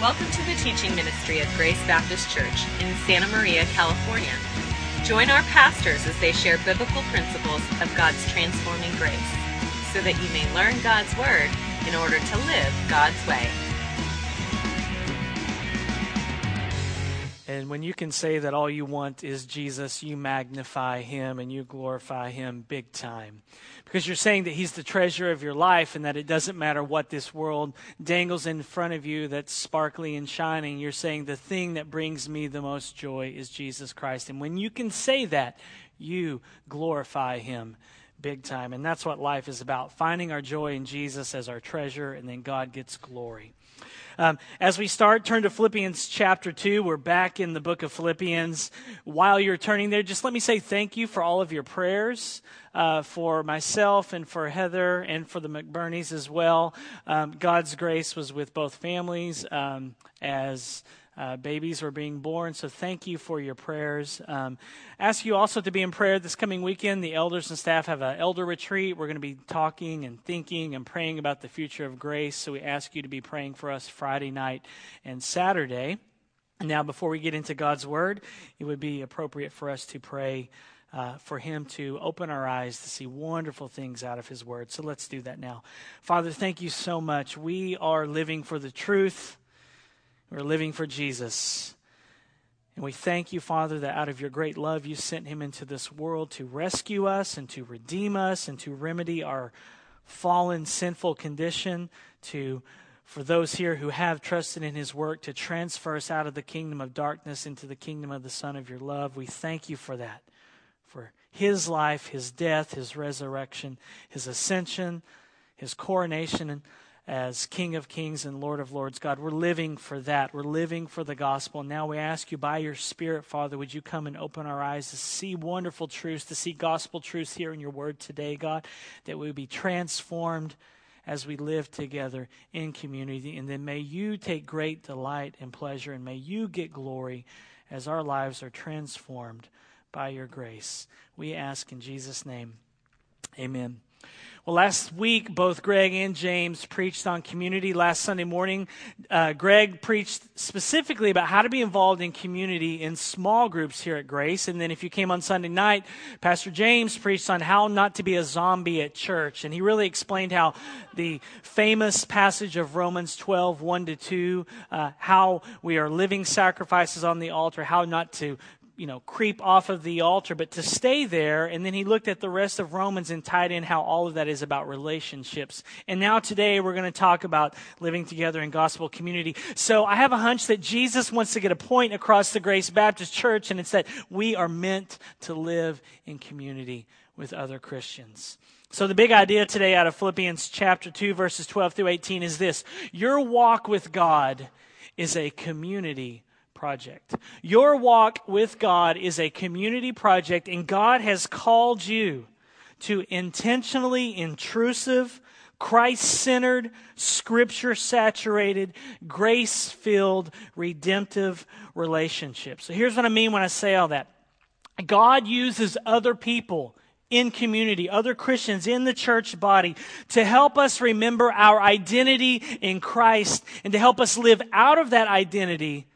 Welcome to the teaching ministry of Grace Baptist Church in Santa Maria, California. Join our pastors as they share biblical principles of God's transforming grace so that you may learn God's Word in order to live God's way. When you can say that all you want is Jesus, you magnify him and you glorify him big time. Because you're saying that he's the treasure of your life and that it doesn't matter what this world dangles in front of you that's sparkly and shining. You're saying the thing that brings me the most joy is Jesus Christ. And when you can say that, you glorify him big time. And that's what life is about finding our joy in Jesus as our treasure, and then God gets glory. Um, as we start, turn to Philippians chapter 2. We're back in the book of Philippians. While you're turning there, just let me say thank you for all of your prayers. Uh, for myself and for Heather and for the McBurneys as well. Um, God's grace was with both families um, as uh, babies were being born. So thank you for your prayers. Um, ask you also to be in prayer this coming weekend. The elders and staff have an elder retreat. We're going to be talking and thinking and praying about the future of grace. So we ask you to be praying for us Friday night and Saturday. Now, before we get into God's word, it would be appropriate for us to pray. Uh, for him to open our eyes to see wonderful things out of his word. So let's do that now. Father, thank you so much. We are living for the truth. We're living for Jesus. And we thank you, Father, that out of your great love, you sent him into this world to rescue us and to redeem us and to remedy our fallen, sinful condition, to for those here who have trusted in his work to transfer us out of the kingdom of darkness into the kingdom of the Son of your love. We thank you for that, for his life, his death, his resurrection, his ascension, his coronation, as King of Kings and Lord of Lords, God. We're living for that. We're living for the gospel. Now we ask you by your Spirit, Father, would you come and open our eyes to see wonderful truths, to see gospel truths here in your word today, God, that we would be transformed as we live together in community. And then may you take great delight and pleasure, and may you get glory as our lives are transformed by your grace. We ask in Jesus' name. Amen. Well, last week, both Greg and James preached on community. Last Sunday morning, uh, Greg preached specifically about how to be involved in community in small groups here at Grace. And then, if you came on Sunday night, Pastor James preached on how not to be a zombie at church. And he really explained how the famous passage of Romans 12, 1 to 2, uh, how we are living sacrifices on the altar, how not to you know, creep off of the altar, but to stay there. And then he looked at the rest of Romans and tied in how all of that is about relationships. And now today we're going to talk about living together in gospel community. So I have a hunch that Jesus wants to get a point across the Grace Baptist Church, and it's that we are meant to live in community with other Christians. So the big idea today out of Philippians chapter 2 verses 12 through 18 is this. Your walk with God is a community project. Your walk with God is a community project, and God has called you to intentionally intrusive, Christ centered, scripture saturated, grace filled, redemptive relationships. So here's what I mean when I say all that God uses other people in community, other Christians in the church body to help us remember our identity in Christ and to help us live out of that identity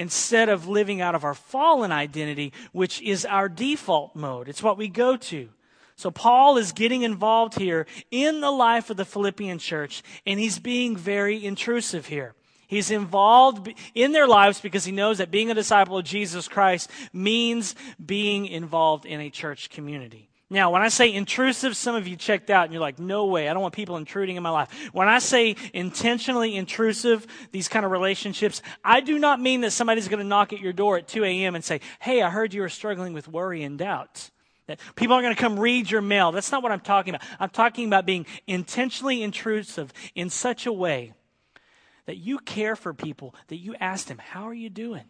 instead of living out of our fallen identity, which is our default mode. It's what we go to. So Paul is getting involved here in the life of the Philippian church, and he's being very intrusive here. He's involved in their lives because he knows that being a disciple of Jesus Christ means being involved in a church community. Now, when I say intrusive, some of you checked out and you're like, no way, I don't want people intruding in my life. When I say intentionally intrusive, these kind of relationships, I do not mean that somebody's going to knock at your door at 2 a.m. and say, hey, I heard you were struggling with worry and doubt. That people are going to come read your mail. That's not what I'm talking about. I'm talking about being intentionally intrusive in such a way that you care for people, that you ask them, how are you doing?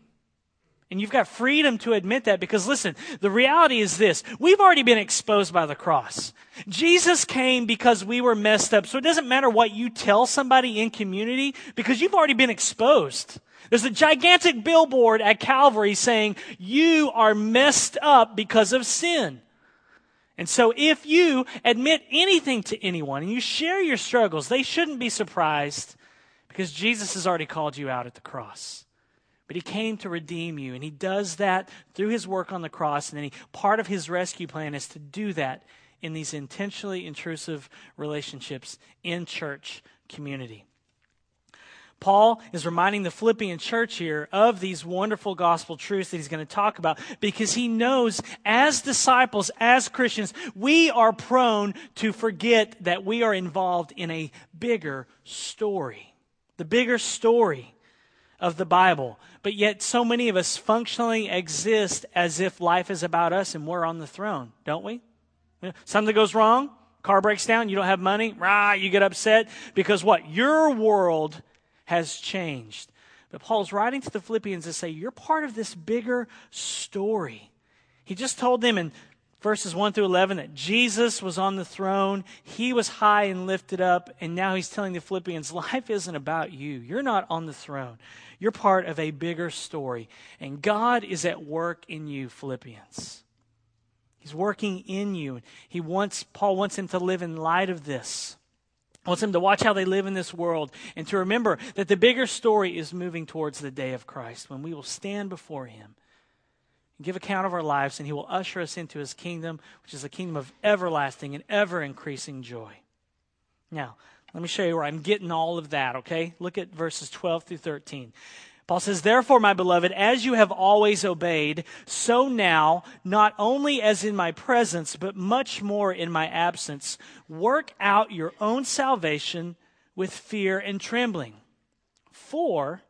And you've got freedom to admit that because listen, the reality is this. We've already been exposed by the cross. Jesus came because we were messed up. So it doesn't matter what you tell somebody in community because you've already been exposed. There's a gigantic billboard at Calvary saying you are messed up because of sin. And so if you admit anything to anyone and you share your struggles, they shouldn't be surprised because Jesus has already called you out at the cross. But he came to redeem you, and he does that through his work on the cross. And then he, part of his rescue plan is to do that in these intentionally intrusive relationships in church community. Paul is reminding the Philippian church here of these wonderful gospel truths that he's going to talk about because he knows as disciples, as Christians, we are prone to forget that we are involved in a bigger story. The bigger story of the Bible. But yet, so many of us functionally exist as if life is about us and we're on the throne, don't we? Something goes wrong, car breaks down, you don't have money, rah, you get upset because what? Your world has changed. But Paul's writing to the Philippians to say, You're part of this bigger story. He just told them in verses 1 through 11 that Jesus was on the throne, he was high and lifted up, and now he's telling the Philippians, Life isn't about you. You're not on the throne. You're part of a bigger story, and God is at work in you, Philippians. He's working in you. He wants Paul wants him to live in light of this wants him to watch how they live in this world and to remember that the bigger story is moving towards the day of Christ when we will stand before Him and give account of our lives and He will usher us into His kingdom, which is a kingdom of everlasting and ever increasing joy. Now, let me show you where I'm getting all of that, okay? Look at verses 12 through 13. Paul says, Therefore, my beloved, as you have always obeyed, so now, not only as in my presence, but much more in my absence, work out your own salvation with fear and trembling. For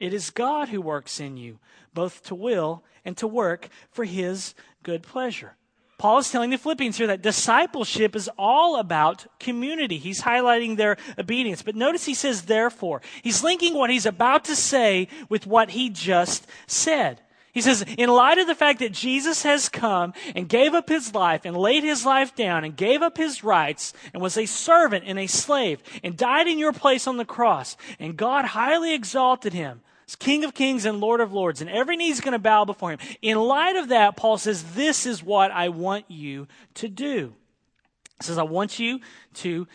it is God who works in you, both to will and to work for his good pleasure. Paul is telling the Philippians here that discipleship is all about community. He's highlighting their obedience. But notice he says, therefore. He's linking what he's about to say with what he just said. He says, in light of the fact that Jesus has come and gave up his life and laid his life down and gave up his rights and was a servant and a slave and died in your place on the cross, and God highly exalted him King of kings and Lord of lords, and every knee is going to bow before him. In light of that, Paul says, This is what I want you to do. He says, I want you to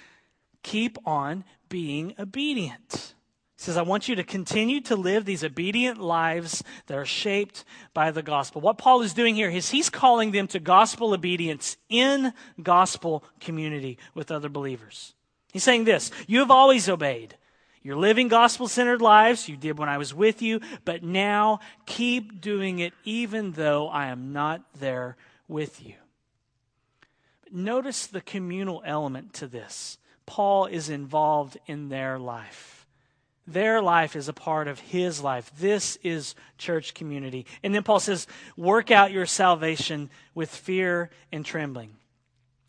keep on being obedient. He says, I want you to continue to live these obedient lives that are shaped by the gospel. What Paul is doing here is he's calling them to gospel obedience in gospel community with other believers. He's saying this You have always obeyed. You're living gospel centered lives. You did when I was with you, but now keep doing it even though I am not there with you. Notice the communal element to this. Paul is involved in their life. Their life is a part of his life. This is church community. And then Paul says, work out your salvation with fear and trembling.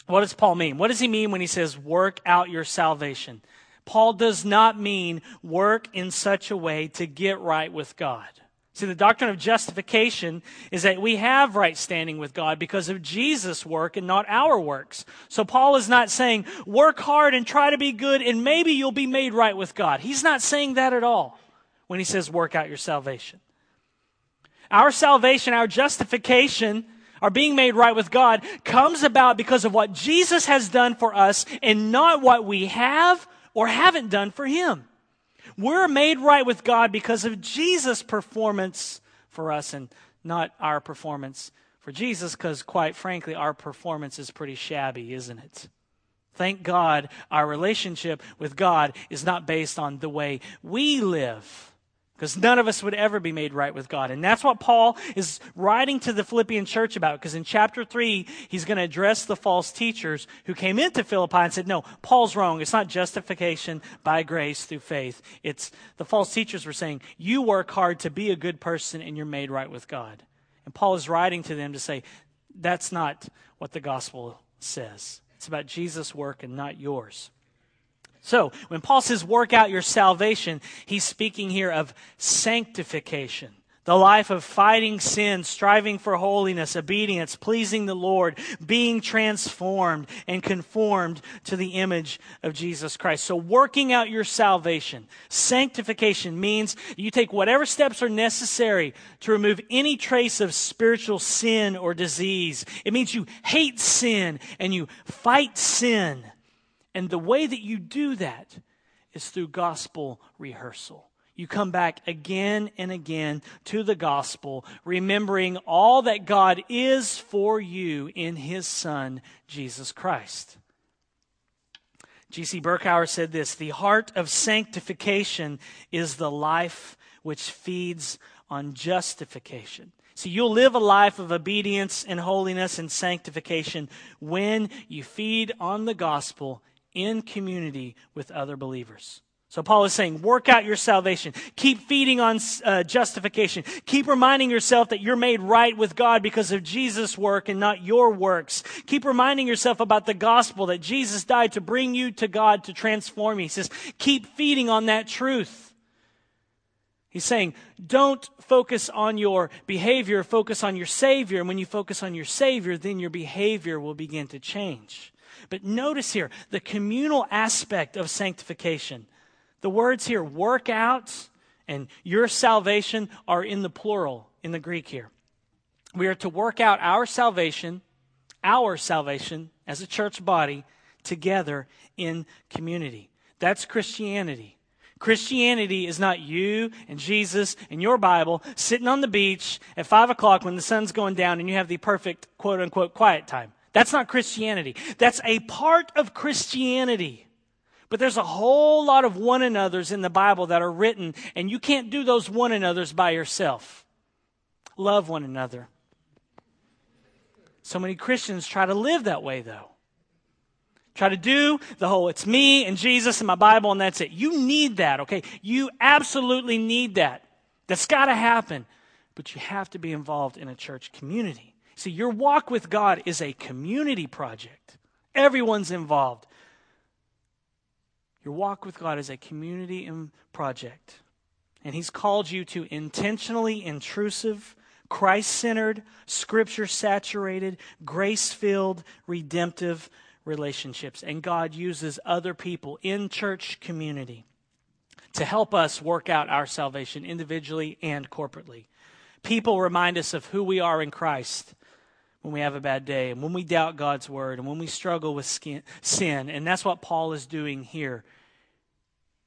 What does Paul mean? What does he mean when he says, work out your salvation? Paul does not mean work in such a way to get right with God. See, the doctrine of justification is that we have right standing with God because of Jesus' work and not our works. So Paul is not saying, work hard and try to be good and maybe you'll be made right with God. He's not saying that at all when he says, work out your salvation. Our salvation, our justification, our being made right with God comes about because of what Jesus has done for us and not what we have or haven't done for Him. We're made right with God because of Jesus' performance for us and not our performance for Jesus, because quite frankly, our performance is pretty shabby, isn't it? Thank God our relationship with God is not based on the way we live because none of us would ever be made right with God. And that's what Paul is writing to the Philippian church about. Because in chapter 3, he's going to address the false teachers who came into Philippi and said, No, Paul's wrong. It's not justification by grace through faith. It's the false teachers were saying, You work hard to be a good person and you're made right with God. And Paul is writing to them to say, That's not what the gospel says. It's about Jesus' work and not yours. So, when Paul says work out your salvation, he's speaking here of sanctification. The life of fighting sin, striving for holiness, obedience, pleasing the Lord, being transformed and conformed to the image of Jesus Christ. So working out your salvation, sanctification means you take whatever steps are necessary to remove any trace of spiritual sin or disease. It means you hate sin and you fight sin and the way that you do that is through gospel rehearsal. You come back again and again to the gospel, remembering all that God is for you in his Son, Jesus Christ. G.C. Berkouwer said this The heart of sanctification is the life which feeds on justification. See, you'll live a life of obedience and holiness and sanctification when you feed on the gospel in community with other believers. So Paul is saying, work out your salvation. Keep feeding on uh, justification. Keep reminding yourself that you're made right with God because of Jesus' work and not your works. Keep reminding yourself about the gospel that Jesus died to bring you to God to transform you. He says, keep feeding on that truth. He's saying, don't focus on your behavior, focus on your Savior. And when you focus on your Savior, then your behavior will begin to change. But notice here the communal aspect of sanctification. The words here, work out and your salvation, are in the plural in the Greek here. We are to work out our salvation, our salvation as a church body, together in community. That's Christianity. Christianity is not you and Jesus and your Bible sitting on the beach at five o'clock when the sun's going down and you have the perfect quote unquote quiet time. That's not Christianity. That's a part of Christianity. But there's a whole lot of one another's in the Bible that are written, and you can't do those one another's by yourself. Love one another. So many Christians try to live that way, though. Try to do the whole, it's me and Jesus and my Bible and that's it. You need that, okay? You absolutely need that. That's got to happen. But you have to be involved in a church community. See, your walk with God is a community project. Everyone's involved. Your walk with God is a community project. And He's called you to intentionally intrusive, Christ centered, scripture saturated, grace filled, redemptive relationships. And God uses other people in church community to help us work out our salvation individually and corporately. People remind us of who we are in Christ when we have a bad day and when we doubt God's word and when we struggle with skin, sin. And that's what Paul is doing here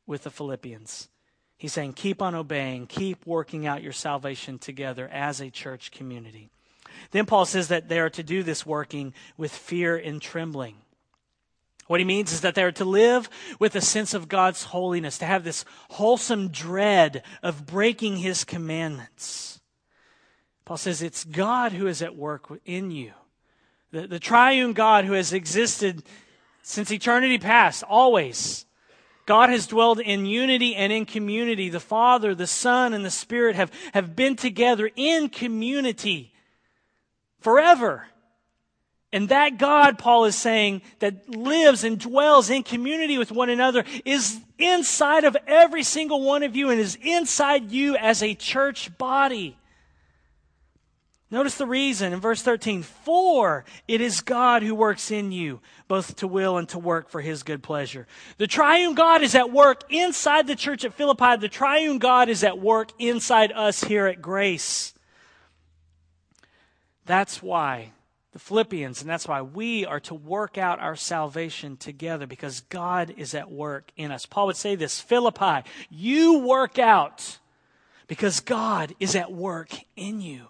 with the Philippians. He's saying, keep on obeying, keep working out your salvation together as a church community. Then Paul says that they are to do this working with fear and trembling. What he means is that they're to live with a sense of God's holiness, to have this wholesome dread of breaking his commandments. Paul says it's God who is at work in you. The, the triune God who has existed since eternity past, always. God has dwelled in unity and in community. The Father, the Son, and the Spirit have, have been together in community forever. And that God, Paul is saying, that lives and dwells in community with one another is inside of every single one of you and is inside you as a church body. Notice the reason in verse 13. For it is God who works in you, both to will and to work for his good pleasure. The triune God is at work inside the church at Philippi. The triune God is at work inside us here at Grace. That's why the Philippians, and that's why we are to work out our salvation together because God is at work in us. Paul would say this Philippi, you work out because God is at work in you.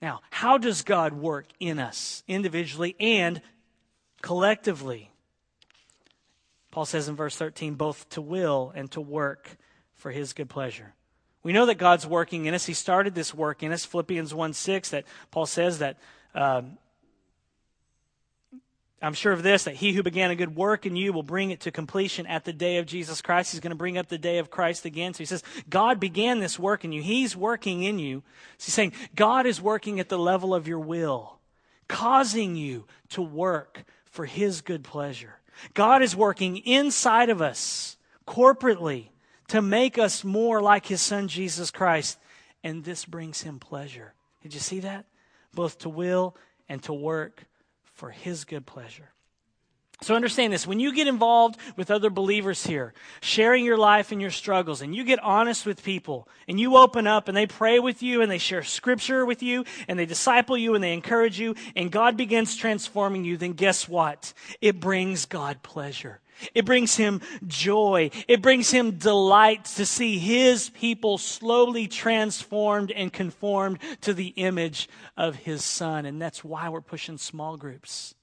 Now, how does God work in us individually and collectively? Paul says in verse 13, both to will and to work for his good pleasure. We know that God's working in us. He started this work in us. Philippians 1 6, that Paul says that um, I'm sure of this, that he who began a good work in you will bring it to completion at the day of Jesus Christ. He's going to bring up the day of Christ again. So he says, God began this work in you. He's working in you. So he's saying, God is working at the level of your will, causing you to work for his good pleasure. God is working inside of us corporately to make us more like his son Jesus Christ. And this brings him pleasure. Did you see that? both to will and to work for His good pleasure. So understand this. When you get involved with other believers here, sharing your life and your struggles, and you get honest with people, and you open up and they pray with you and they share scripture with you and they disciple you and they encourage you, and God begins transforming you, then guess what? It brings God pleasure. It brings him joy. It brings him delight to see his people slowly transformed and conformed to the image of his son. And that's why we're pushing small groups.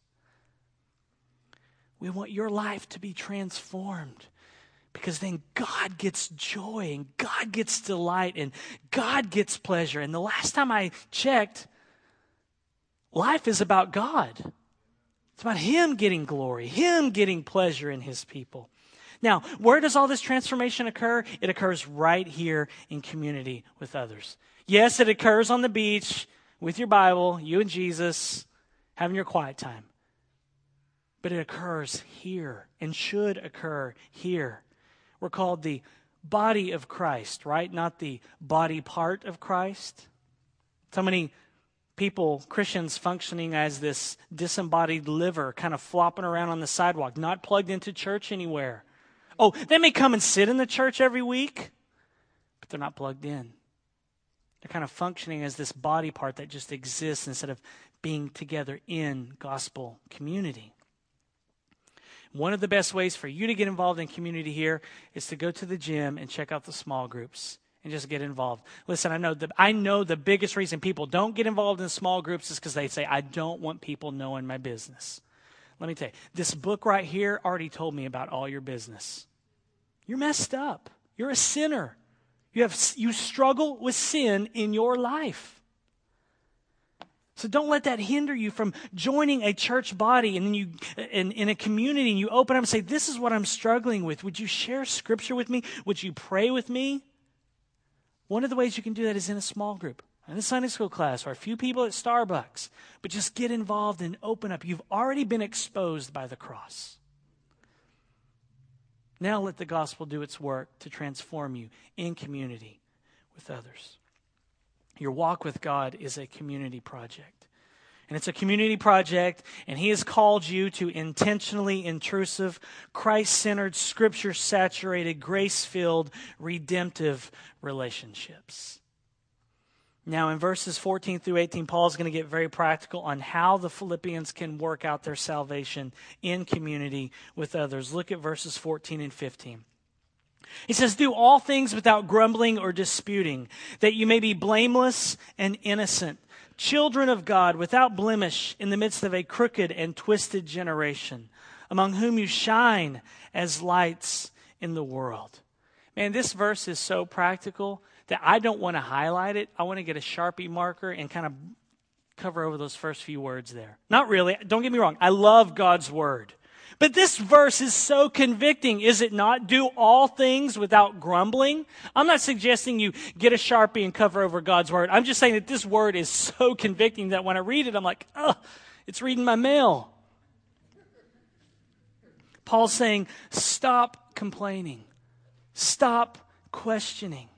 We want your life to be transformed because then God gets joy and God gets delight and God gets pleasure. And the last time I checked, life is about God. It's about Him getting glory, Him getting pleasure in His people. Now, where does all this transformation occur? It occurs right here in community with others. Yes, it occurs on the beach with your Bible, you and Jesus, having your quiet time. But it occurs here and should occur here. We're called the body of Christ, right? Not the body part of Christ. So many people, Christians, functioning as this disembodied liver, kind of flopping around on the sidewalk, not plugged into church anywhere. Oh, they may come and sit in the church every week, but they're not plugged in. They're kind of functioning as this body part that just exists instead of being together in gospel community. One of the best ways for you to get involved in community here is to go to the gym and check out the small groups and just get involved. Listen, I know the, I know the biggest reason people don't get involved in small groups is because they say, I don't want people knowing my business. Let me tell you, this book right here already told me about all your business. You're messed up. You're a sinner. You, have, you struggle with sin in your life. So don't let that hinder you from joining a church body and you in, in a community and you open up and say, This is what I'm struggling with. Would you share scripture with me? Would you pray with me? One of the ways you can do that is in a small group, in a Sunday school class, or a few people at Starbucks. But just get involved and open up. You've already been exposed by the cross. Now let the gospel do its work to transform you in community with others. Your walk with God is a community project. And it's a community project, and He has called you to intentionally intrusive, Christ centered, scripture saturated, grace filled, redemptive relationships. Now, in verses 14 through 18, Paul is going to get very practical on how the Philippians can work out their salvation in community with others. Look at verses 14 and 15. He says, Do all things without grumbling or disputing, that you may be blameless and innocent children of God without blemish in the midst of a crooked and twisted generation, among whom you shine as lights in the world. Man, this verse is so practical that I don't want to highlight it. I want to get a Sharpie marker and kind of cover over those first few words there. Not really. Don't get me wrong. I love God's word. But this verse is so convicting, is it not? Do all things without grumbling. I'm not suggesting you get a Sharpie and cover over God's word. I'm just saying that this word is so convicting that when I read it, I'm like, oh, it's reading my mail. Paul's saying, stop complaining, stop questioning.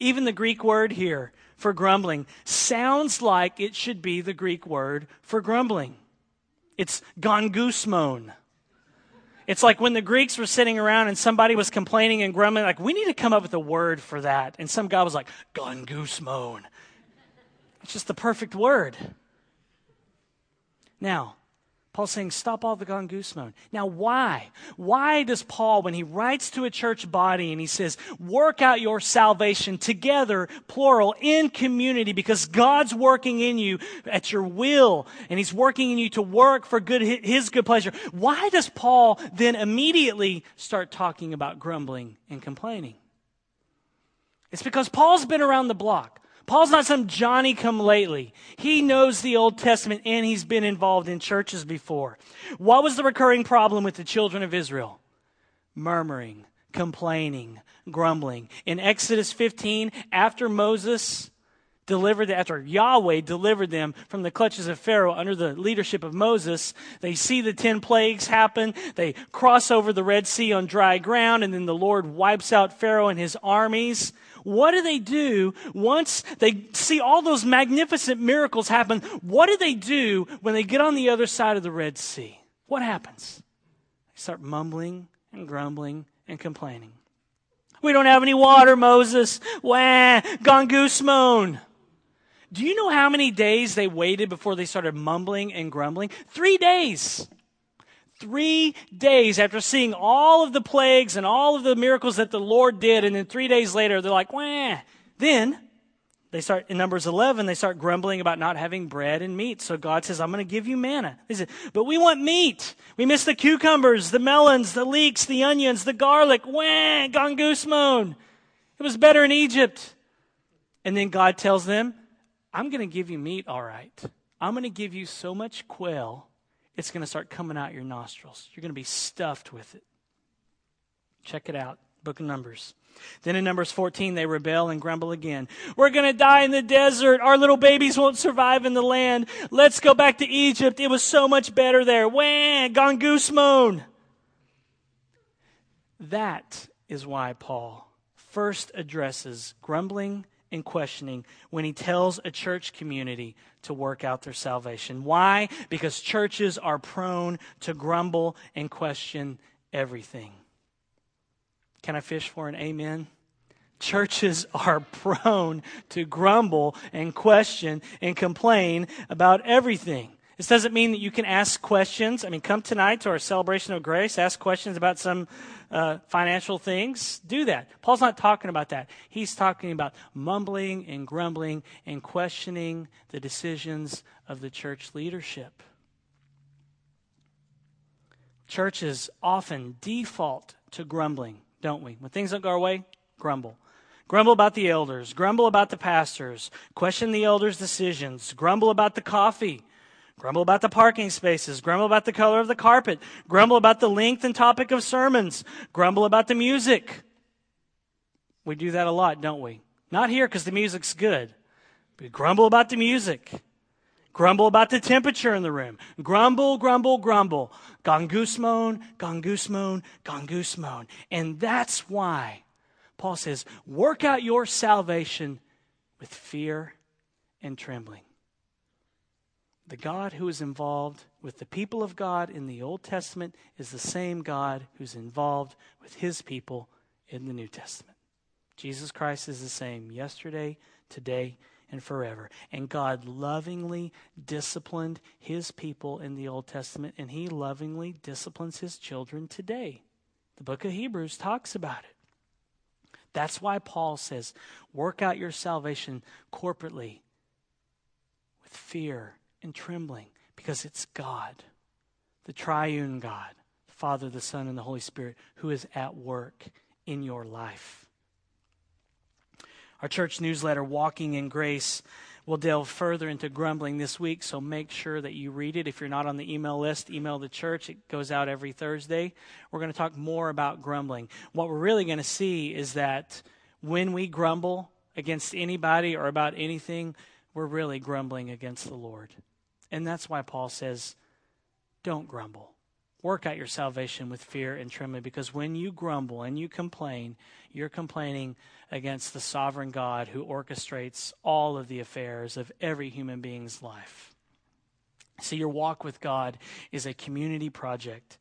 Even the Greek word here for grumbling sounds like it should be the Greek word for grumbling. It's gongusmon. It's like when the Greeks were sitting around and somebody was complaining and grumbling, like, we need to come up with a word for that. And some guy was like, gongusmon. It's just the perfect word. Now, Paul's saying, stop all the gongusmon. Now, why? Why does Paul, when he writes to a church body and he says, work out your salvation together, plural, in community, because God's working in you at your will, and he's working in you to work for good, his good pleasure. Why does Paul then immediately start talking about grumbling and complaining? It's because Paul's been around the block. Paul's not some Johnny come lately. He knows the Old Testament and he's been involved in churches before. What was the recurring problem with the children of Israel? Murmuring, complaining, grumbling. In Exodus 15, after Moses delivered, after Yahweh delivered them from the clutches of Pharaoh under the leadership of Moses, they see the ten plagues happen. They cross over the Red Sea on dry ground, and then the Lord wipes out Pharaoh and his armies. What do they do once they see all those magnificent miracles happen? What do they do when they get on the other side of the Red Sea? What happens? They start mumbling and grumbling and complaining. We don't have any water, Moses. Wah, gongusmon. Do you know how many days they waited before they started mumbling and grumbling? Three days. Three days after seeing all of the plagues and all of the miracles that the Lord did, and then three days later, they're like, wah. Then they start, in Numbers 11, they start grumbling about not having bread and meat. So God says, I'm going to give you manna. They said, but we want meat. We miss the cucumbers, the melons, the leeks, the onions, the garlic. Wah, moon. It was better in Egypt. And then God tells them, I'm going to give you meat, all right. I'm going to give you so much quail it's going to start coming out your nostrils. You're going to be stuffed with it. Check it out, book of Numbers. Then in Numbers 14, they rebel and grumble again. We're going to die in the desert. Our little babies won't survive in the land. Let's go back to Egypt. It was so much better there. Wah, gone goose moon. That is why Paul first addresses grumbling and questioning when he tells a church community to work out their salvation. Why? Because churches are prone to grumble and question everything. Can I fish for an amen? Churches are prone to grumble and question and complain about everything. This doesn't mean that you can ask questions. I mean, come tonight to our celebration of grace, ask questions about some uh, financial things. Do that. Paul's not talking about that. He's talking about mumbling and grumbling and questioning the decisions of the church leadership. Churches often default to grumbling, don't we? When things don't go our way, grumble. Grumble about the elders, grumble about the pastors, question the elders' decisions, grumble about the coffee Grumble about the parking spaces. Grumble about the color of the carpet. Grumble about the length and topic of sermons. Grumble about the music. We do that a lot, don't we? Not here because the music's good. We grumble about the music. Grumble about the temperature in the room. Grumble, grumble, grumble. Gongoose moan, gongoose moan, gongoose moan. And that's why Paul says, work out your salvation with fear and trembling. The God who is involved with the people of God in the Old Testament is the same God who's involved with his people in the New Testament. Jesus Christ is the same yesterday, today, and forever. And God lovingly disciplined his people in the Old Testament, and he lovingly disciplines his children today. The book of Hebrews talks about it. That's why Paul says, work out your salvation corporately with fear and trembling because it's God, the triune God, the Father, the Son, and the Holy Spirit, who is at work in your life. Our church newsletter, Walking in Grace, will delve further into grumbling this week, so make sure that you read it. If you're not on the email list, email the church. It goes out every Thursday. We're going to talk more about grumbling. What we're really going to see is that when we grumble against anybody or about anything, we're really grumbling against the Lord. And that's why Paul says, don't grumble. Work out your salvation with fear and trembling because when you grumble and you complain, you're complaining against the sovereign God who orchestrates all of the affairs of every human being's life. See, your walk with God is a community project.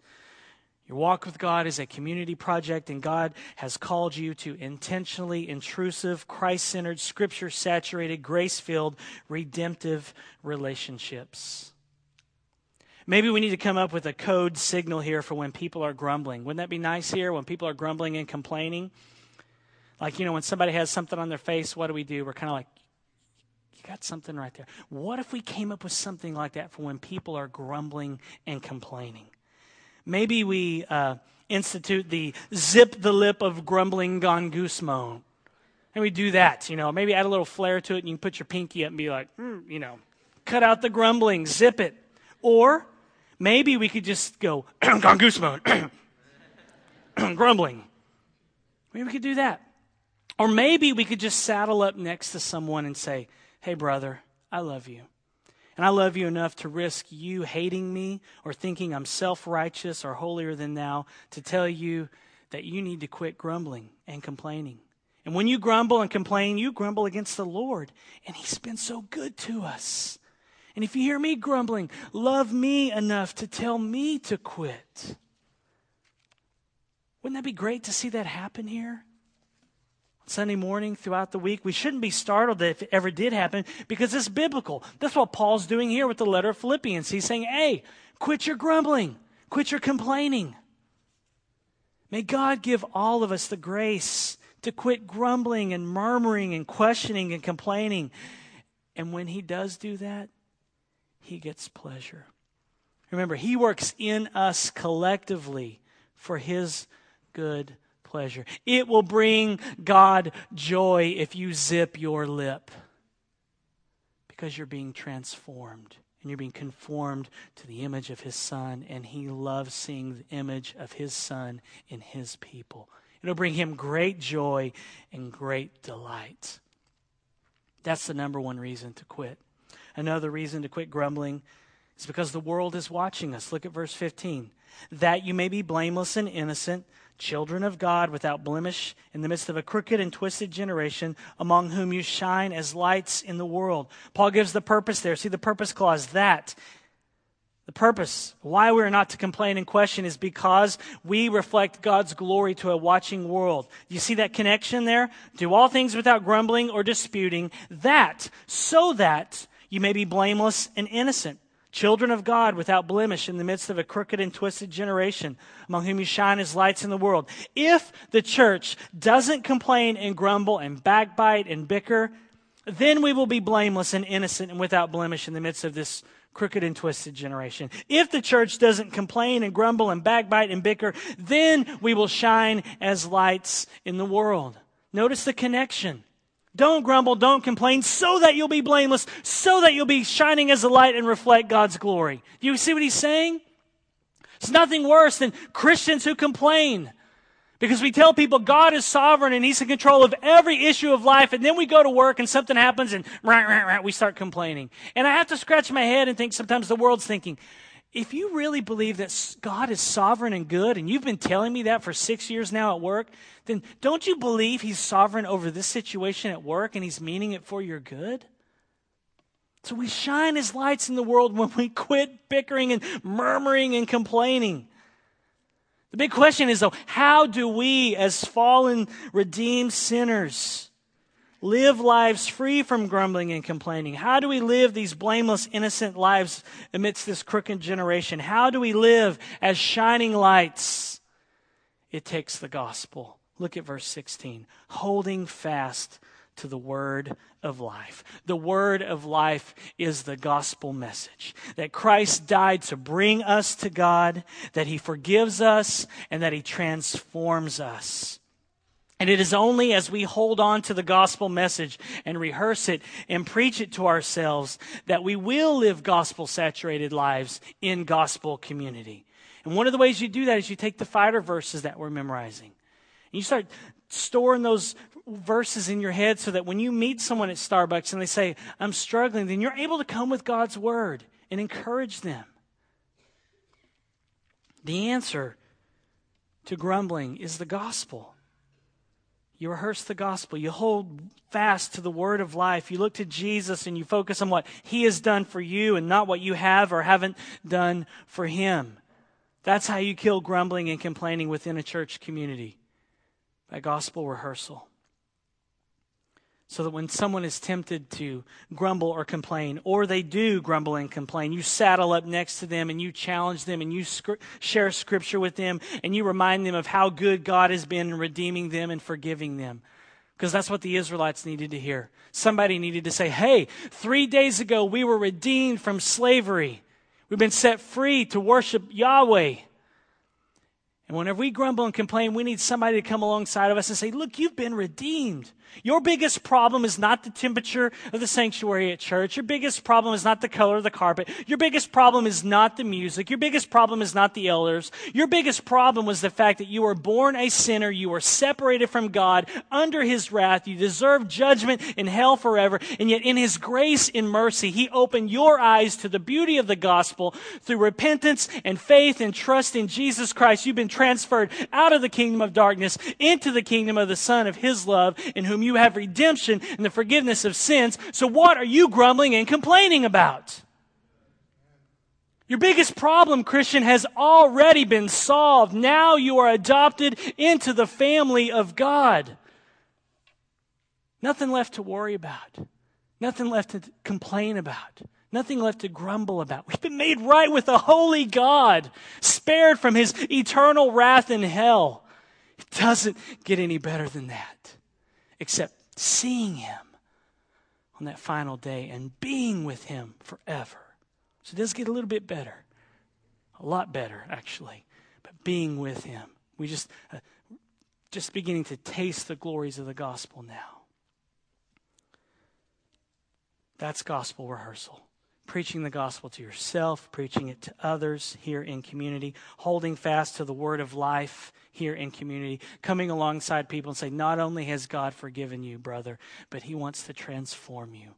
Your walk with God is a community project, and God has called you to intentionally intrusive, Christ centered, scripture saturated, grace filled, redemptive relationships. Maybe we need to come up with a code signal here for when people are grumbling. Wouldn't that be nice here when people are grumbling and complaining? Like, you know, when somebody has something on their face, what do we do? We're kind of like, you got something right there. What if we came up with something like that for when people are grumbling and complaining? Maybe we uh, institute the zip the lip of grumbling gone goose moan. And we do that, you know, maybe add a little flair to it and you can put your pinky up and be like, mm, you know, cut out the grumbling, zip it. Or maybe we could just go, gone goose moan, grumbling. Maybe we could do that. Or maybe we could just saddle up next to someone and say, hey, brother, I love you. And I love you enough to risk you hating me or thinking I'm self righteous or holier than thou to tell you that you need to quit grumbling and complaining. And when you grumble and complain, you grumble against the Lord. And He's been so good to us. And if you hear me grumbling, love me enough to tell me to quit. Wouldn't that be great to see that happen here? Sunday morning throughout the week. We shouldn't be startled if it ever did happen because it's biblical. That's what Paul's doing here with the letter of Philippians. He's saying, hey, quit your grumbling, Quit your complaining. May God give all of us the grace to quit grumbling and murmuring and questioning and complaining. And when He does do that, He gets pleasure. Remember, He works in us collectively for His good pleasure. It will bring God joy if you zip your lip because you're being transformed and you're being conformed to the image of His Son, and He loves seeing the image of His Son in His people. It'll bring Him great joy and great delight. That's the number one reason to quit. Another reason to quit grumbling is because the world is watching us. Look at verse 15. That you may be blameless and innocent children of God without blemish in the midst of a crooked and twisted generation among whom you shine as lights in the world. Paul gives the purpose there. See the purpose clause that. The purpose, why we are not to complain and question, is because we reflect God's glory to a watching world. You see that connection there? Do all things without grumbling or disputing, that, so that you may be blameless and innocent children of God without blemish in the midst of a crooked and twisted generation, among whom you shine as lights in the world. If the church doesn't complain and grumble and backbite and bicker, then we will be blameless and innocent and without blemish in the midst of this crooked and twisted generation. If the church doesn't complain and grumble and backbite and bicker, then we will shine as lights in the world. Notice the connection. Don't grumble, don't complain, so that you'll be blameless, so that you'll be shining as a light and reflect God's glory. Do you see what he's saying? It's nothing worse than Christians who complain. Because we tell people God is sovereign and He's in control of every issue of life, and then we go to work and something happens and rah, rah, rah, we start complaining. And I have to scratch my head and think sometimes the world's thinking, if you really believe that God is sovereign and good, and you've been telling me that for six years now at work, then don't you believe He's sovereign over this situation at work and He's meaning it for your good? So we shine as lights in the world when we quit bickering and murmuring and complaining. The big question is, though, how do we, as fallen, redeemed sinners, live lives free from grumbling and complaining? How do we live these blameless, innocent lives amidst this crooked generation? How do we live as shining lights? It takes the gospel. Look at verse 16. Holding fast to the word of life. The word of life is the gospel message that Christ died to bring us to God, that he forgives us, and that he transforms us. And it is only as we hold on to the gospel message and rehearse it and preach it to ourselves that we will live gospel saturated lives in gospel community. And one of the ways you do that is you take the fighter verses that we're memorizing. And you start storing those verses in your head so that when you meet someone at Starbucks and they say, I'm struggling, then you're able to come with God's word and encourage them. The answer to grumbling is the gospel. You rehearse the gospel. You hold fast to the word of life. You look to Jesus and you focus on what he has done for you and not what you have or haven't done for him. That's how you kill grumbling and complaining within a church community by gospel rehearsal so that when someone is tempted to grumble or complain, or they do grumble and complain, you saddle up next to them and you challenge them and you share scripture with them and you remind them of how good God has been in redeeming them and forgiving them. Because that's what the Israelites needed to hear. Somebody needed to say, hey, three days ago we were redeemed from slavery. We've been set free to worship Yahweh. And whenever we grumble and complain, we need somebody to come alongside of us and say, look, you've been redeemed. Your biggest problem is not the temperature of the sanctuary at church. Your biggest problem is not the color of the carpet. Your biggest problem is not the music. Your biggest problem is not the elders. Your biggest problem was the fact that you were born a sinner. You were separated from God under his wrath. You deserve judgment in hell forever. And yet in his grace and mercy, he opened your eyes to the beauty of the gospel through repentance and faith and trust in Jesus Christ. You've been transferred out of the kingdom of darkness into the kingdom of the son of his love in whom you have redemption and the forgiveness of sins. So what are you grumbling and complaining about? Your biggest problem, Christian, has already been solved. Now you are adopted into the family of God. Nothing left to worry about. Nothing left to complain about. Nothing left to grumble about. We've been made right with a holy God, spared from his eternal wrath in hell. It doesn't get any better than that, except seeing him on that final day and being with him forever. So it does get a little bit better. A lot better, actually. But being with him. We just, uh, just beginning to taste the glories of the gospel now. That's gospel rehearsal. Preaching the gospel to yourself, preaching it to others here in community, holding fast to the word of life here in community, coming alongside people and say, not only has God forgiven you, brother, but he wants to transform you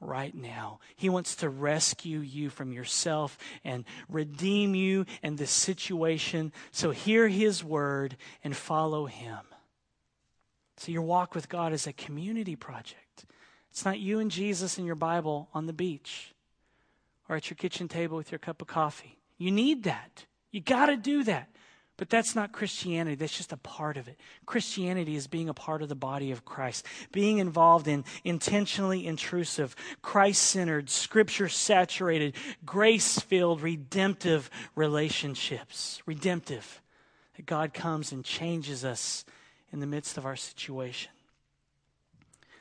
right now. He wants to rescue you from yourself and redeem you and this situation. So hear his word and follow him. So your walk with God is a community project. It's not you and Jesus and your Bible on the beach or at your kitchen table with your cup of coffee. You need that. You got to do that. But that's not Christianity. That's just a part of it. Christianity is being a part of the body of Christ, being involved in intentionally intrusive, Christ centered, scripture saturated, grace filled, redemptive relationships. Redemptive. That God comes and changes us in the midst of our situation.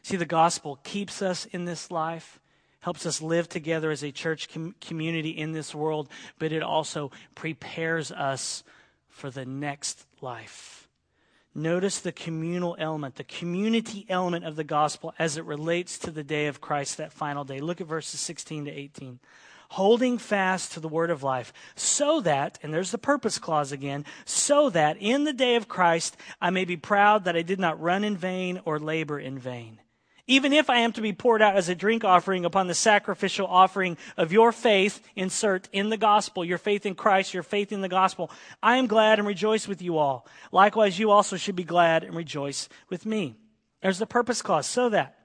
See, the gospel keeps us in this life, helps us live together as a church com- community in this world, but it also prepares us for the next life. Notice the communal element, the community element of the gospel as it relates to the day of Christ, that final day. Look at verses 16 to 18 holding fast to the word of life, so that, and there's the purpose clause again, so that in the day of Christ I may be proud that I did not run in vain or labor in vain. Even if I am to be poured out as a drink offering upon the sacrificial offering of your faith, insert in the gospel, your faith in Christ, your faith in the gospel, I am glad and rejoice with you all. Likewise, you also should be glad and rejoice with me. There's the purpose clause, so that.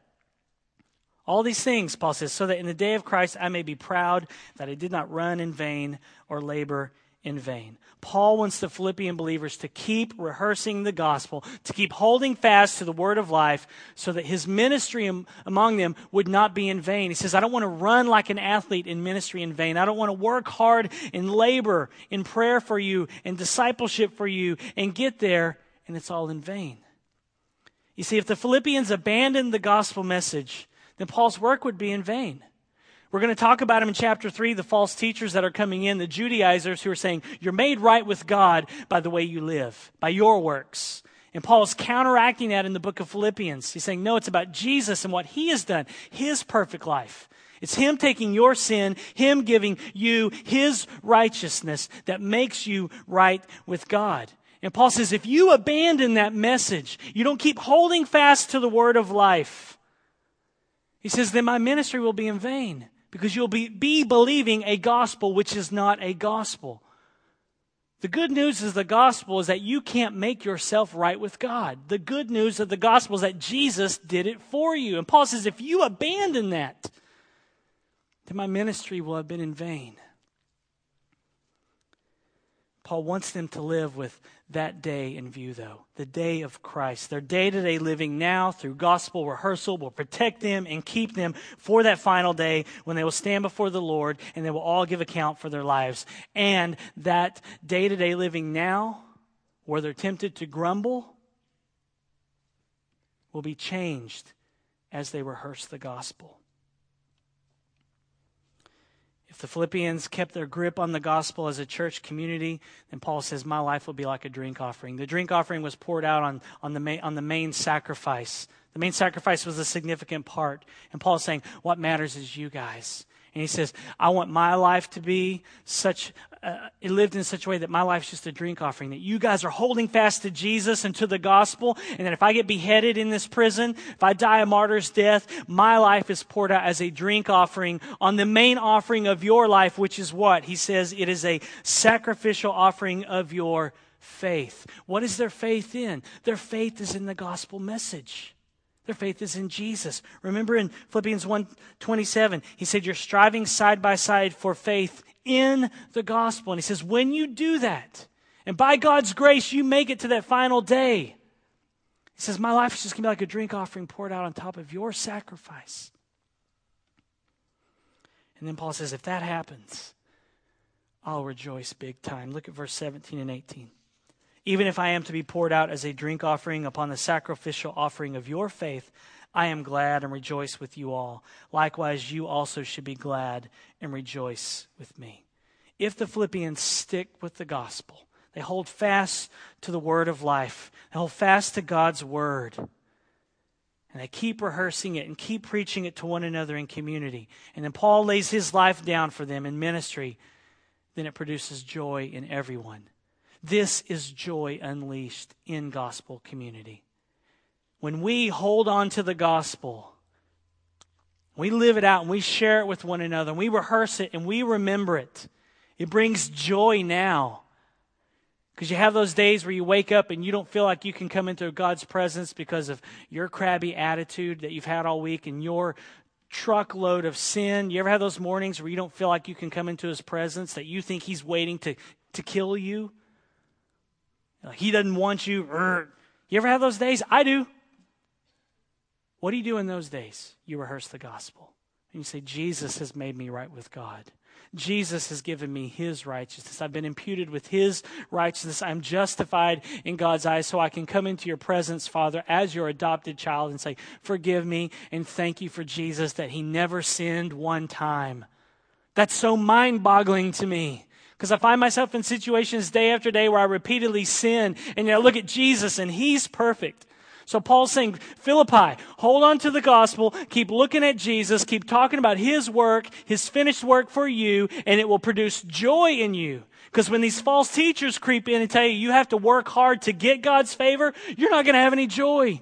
All these things, Paul says, so that in the day of Christ I may be proud that I did not run in vain or labor in vain. Paul wants the Philippian believers to keep rehearsing the gospel, to keep holding fast to the word of life, so that his ministry among them would not be in vain. He says, I don't want to run like an athlete in ministry in vain. I don't want to work hard in labor, in prayer for you, in discipleship for you, and get there, and it's all in vain. You see, if the Philippians abandoned the gospel message, then Paul's work would be in vain. We're going to talk about them in chapter 3, the false teachers that are coming in, the Judaizers who are saying, You're made right with God by the way you live, by your works. And Paul is counteracting that in the book of Philippians. He's saying, No, it's about Jesus and what he has done, his perfect life. It's him taking your sin, him giving you his righteousness that makes you right with God. And Paul says, if you abandon that message, you don't keep holding fast to the word of life, he says, then my ministry will be in vain because you'll be, be believing a gospel which is not a gospel. The good news is the gospel is that you can't make yourself right with God. The good news of the gospel is that Jesus did it for you. And Paul says, if you abandon that, then my ministry will have been in vain. Paul wants them to live with that day in view, though the day of Christ. Their day to day living now through gospel rehearsal will protect them and keep them for that final day when they will stand before the Lord and they will all give account for their lives. And that day to day living now, where they're tempted to grumble, will be changed as they rehearse the gospel. If the Philippians kept their grip on the gospel as a church community, then Paul says, My life will be like a drink offering. The drink offering was poured out on, on, the, main, on the main sacrifice. The main sacrifice was a significant part. And Paul is saying, What matters is you guys. And he says, I want my life to be such, uh, it lived in such a way that my life's just a drink offering, that you guys are holding fast to Jesus and to the gospel, and that if I get beheaded in this prison, if I die a martyr's death, my life is poured out as a drink offering on the main offering of your life, which is what? He says it is a sacrificial offering of your faith. What is their faith in? Their faith is in the gospel message. Their faith is in Jesus. Remember in Philippians 1:27, he said you're striving side by side for faith in the gospel. And he says when you do that, and by God's grace you make it to that final day. He says my life is just going to be like a drink offering poured out on top of your sacrifice. And then Paul says, if that happens, I'll rejoice big time. Look at verse 17 and 18. Even if I am to be poured out as a drink offering upon the sacrificial offering of your faith, I am glad and rejoice with you all. Likewise, you also should be glad and rejoice with me. If the Philippians stick with the gospel, they hold fast to the word of life, they hold fast to God's word, and they keep rehearsing it and keep preaching it to one another in community. And then Paul lays his life down for them in ministry, then it produces joy in everyone. This is joy unleashed in gospel community. When we hold on to the gospel, we live it out and we share it with one another and we rehearse it and we remember it. It brings joy now. Because you have those days where you wake up and you don't feel like you can come into God's presence because of your crabby attitude that you've had all week and your truckload of sin. You ever have those mornings where you don't feel like you can come into His presence, that you think He's waiting to, to kill you? He doesn't want you. You ever have those days? I do. What do you do in those days? You rehearse the gospel. And you say, Jesus has made me right with God. Jesus has given me his righteousness. I've been imputed with his righteousness. I'm justified in God's eyes so I can come into your presence, Father, as your adopted child and say, Forgive me and thank you for Jesus that he never sinned one time. That's so mind boggling to me. Because I find myself in situations day after day where I repeatedly sin, and know, I look at Jesus and he's perfect. So Paul's saying, Philippi, hold on to the gospel, keep looking at Jesus, keep talking about his work, his finished work for you, and it will produce joy in you. Because when these false teachers creep in and tell you you have to work hard to get God's favor, you're not going to have any joy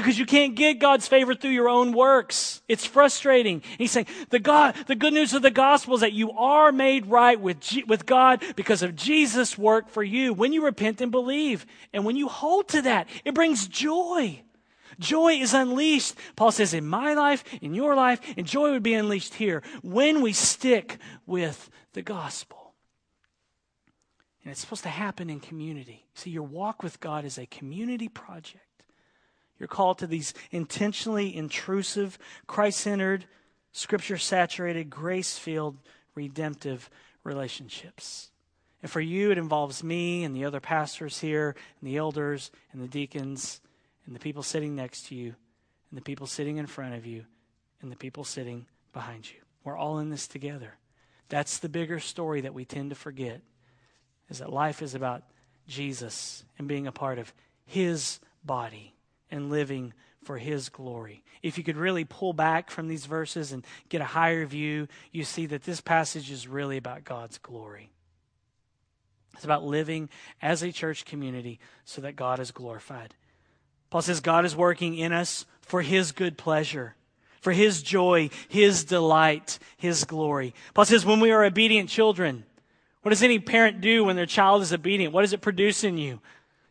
because you can't get God's favor through your own works. It's frustrating. He's saying the God, the good news of the gospel is that you are made right with, G, with God because of Jesus' work for you when you repent and believe. And when you hold to that, it brings joy. Joy is unleashed. Paul says, in my life, in your life, and joy would be unleashed here when we stick with the gospel. And it's supposed to happen in community. See, your walk with God is a community project. You're called to these intentionally intrusive, Christ centered, scripture saturated, grace filled, redemptive relationships. And for you, it involves me and the other pastors here, and the elders, and the deacons, and the people sitting next to you, and the people sitting in front of you, and the people sitting behind you. We're all in this together. That's the bigger story that we tend to forget is that life is about Jesus and being a part of his body and living for His glory. If you could really pull back from these verses and get a higher view, you see that this passage is really about God's glory. It's about living as a church community so that God is glorified. Paul says God is working in us for His good pleasure, for His joy, His delight, His glory. Paul says when we are obedient children, what does any parent do when their child is obedient? What does it produce in you?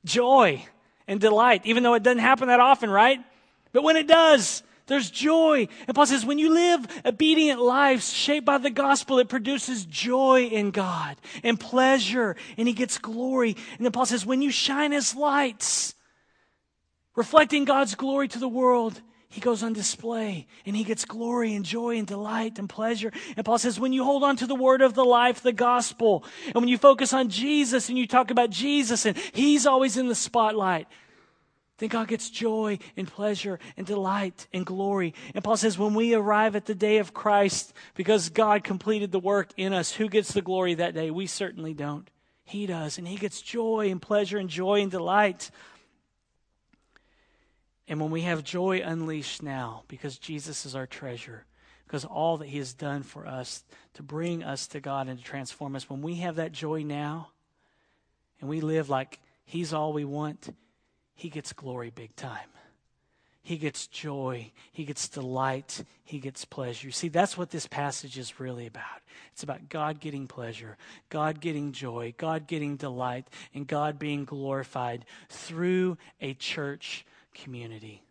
Joy and delight, even though it doesn't happen that often, right? But when it does, there's joy. And Paul says, when you live obedient lives shaped by the gospel, it produces joy in God and pleasure, and he gets glory. And then Paul says, when you shine as lights, reflecting God's glory to the world, he goes on display and he gets glory and joy and delight and pleasure. And Paul says, when you hold on to the word of the life, the gospel, and when you focus on Jesus and you talk about Jesus and he's always in the spotlight, then God gets joy and pleasure and delight and glory. And Paul says, when we arrive at the day of Christ, because God completed the work in us, who gets the glory that day? We certainly don't. He does. And he gets joy and pleasure and joy and delight. And when we have joy unleashed now, because Jesus is our treasure, because all that He has done for us to bring us to God and to transform us, when we have that joy now and we live like He's all we want, He gets glory big time. He gets joy. He gets delight. He gets pleasure. See, that's what this passage is really about. It's about God getting pleasure, God getting joy, God getting delight, and God being glorified through a church community.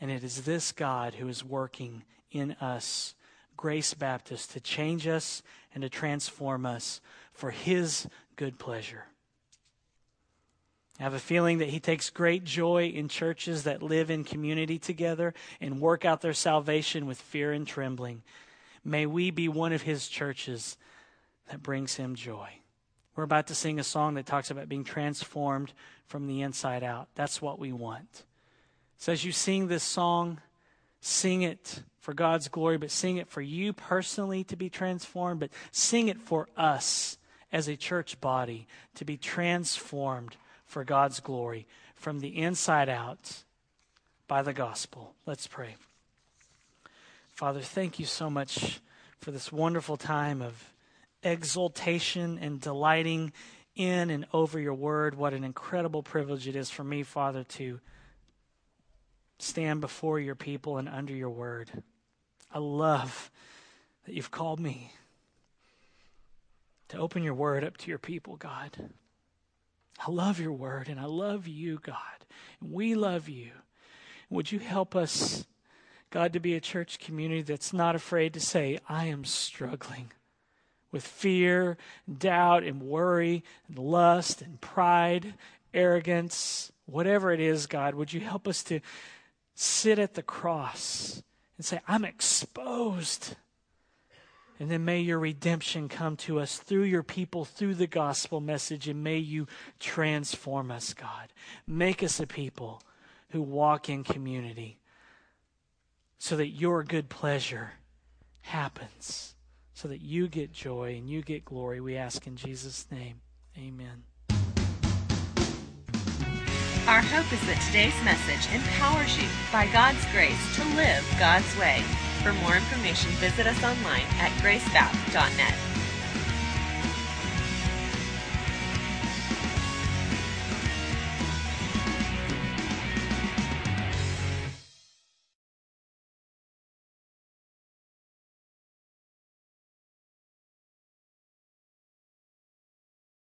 And it is this God who is working in us, Grace Baptist, to change us and to transform us for His good pleasure. I have a feeling that He takes great joy in churches that live in community together and work out their salvation with fear and trembling. May we be one of his churches that brings him joy. We're about to sing a song that talks about being transformed from the inside out. That's what we want. So as you sing this song, sing it for God's glory, but sing it for you personally to be transformed, but sing it for us as a church body to be transformed for God's glory from the inside out by the gospel. Let's pray. Father, thank you so much for this wonderful time of exultation and delighting in and over your word. What an incredible privilege it is for me, Father, to stand before your people and under your word. I love that you've called me to open your word up to your people, God. I love your word and I love you, God. And we love you. Would you help us, God, to be a church community that's not afraid to say, I am struggling with fear, doubt, and worry, and lust, and pride, arrogance, whatever it is, God, would you help us to sit at the cross and say, I'm exposed. And then may your redemption come to us through your people, through the gospel message, and may you transform us, God. Make us a people who walk in community so that your good pleasure happens so that you get joy and you get glory. We ask in Jesus' name. Amen. Our hope is that today's message empowers you, by God's grace, to live God's way. For more information, visit us online at gracebap.net.